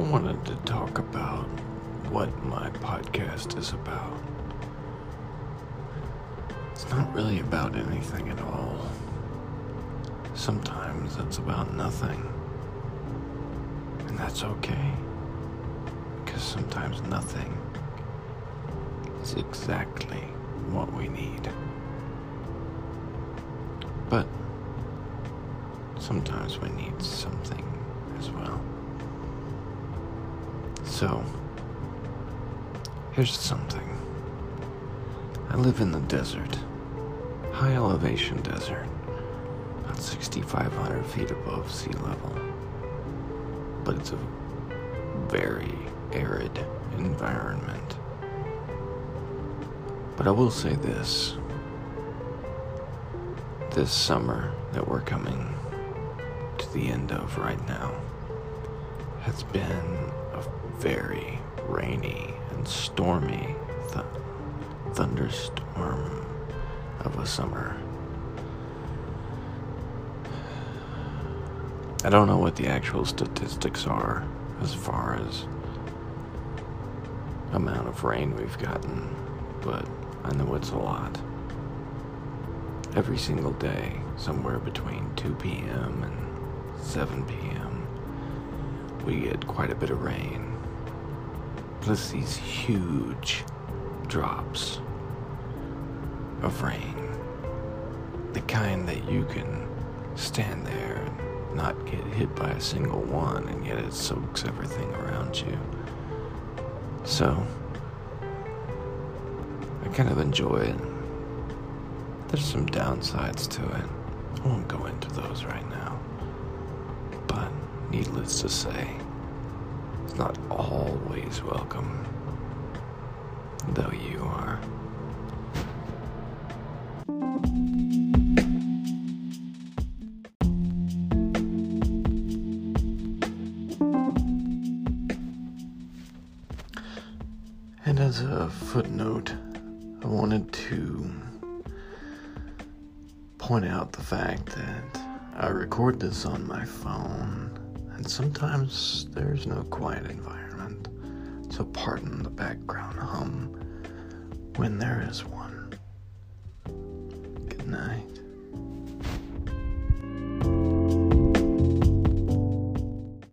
wanted to talk about what my podcast is about. It's not really about anything at all. Sometimes it's about nothing. And that's okay. Because sometimes nothing is exactly what we need. But sometimes we need something as well. So, here's something. I live in the desert, high elevation desert, about 6,500 feet above sea level. But it's a very arid environment. But I will say this this summer that we're coming to the end of right now has been very rainy and stormy th- thunderstorm of a summer. I don't know what the actual statistics are as far as amount of rain we've gotten, but I know it's a lot. Every single day, somewhere between 2 p.m. and 7 p.m., we get quite a bit of rain. Plus, these huge drops of rain. The kind that you can stand there and not get hit by a single one, and yet it soaks everything around you. So, I kind of enjoy it. There's some downsides to it. I won't go into those right now. Needless to say, it's not always welcome, though you are. And as a footnote, I wanted to point out the fact that I record this on my phone, and sometimes there's no quiet environment, so pardon the background hum when there is one.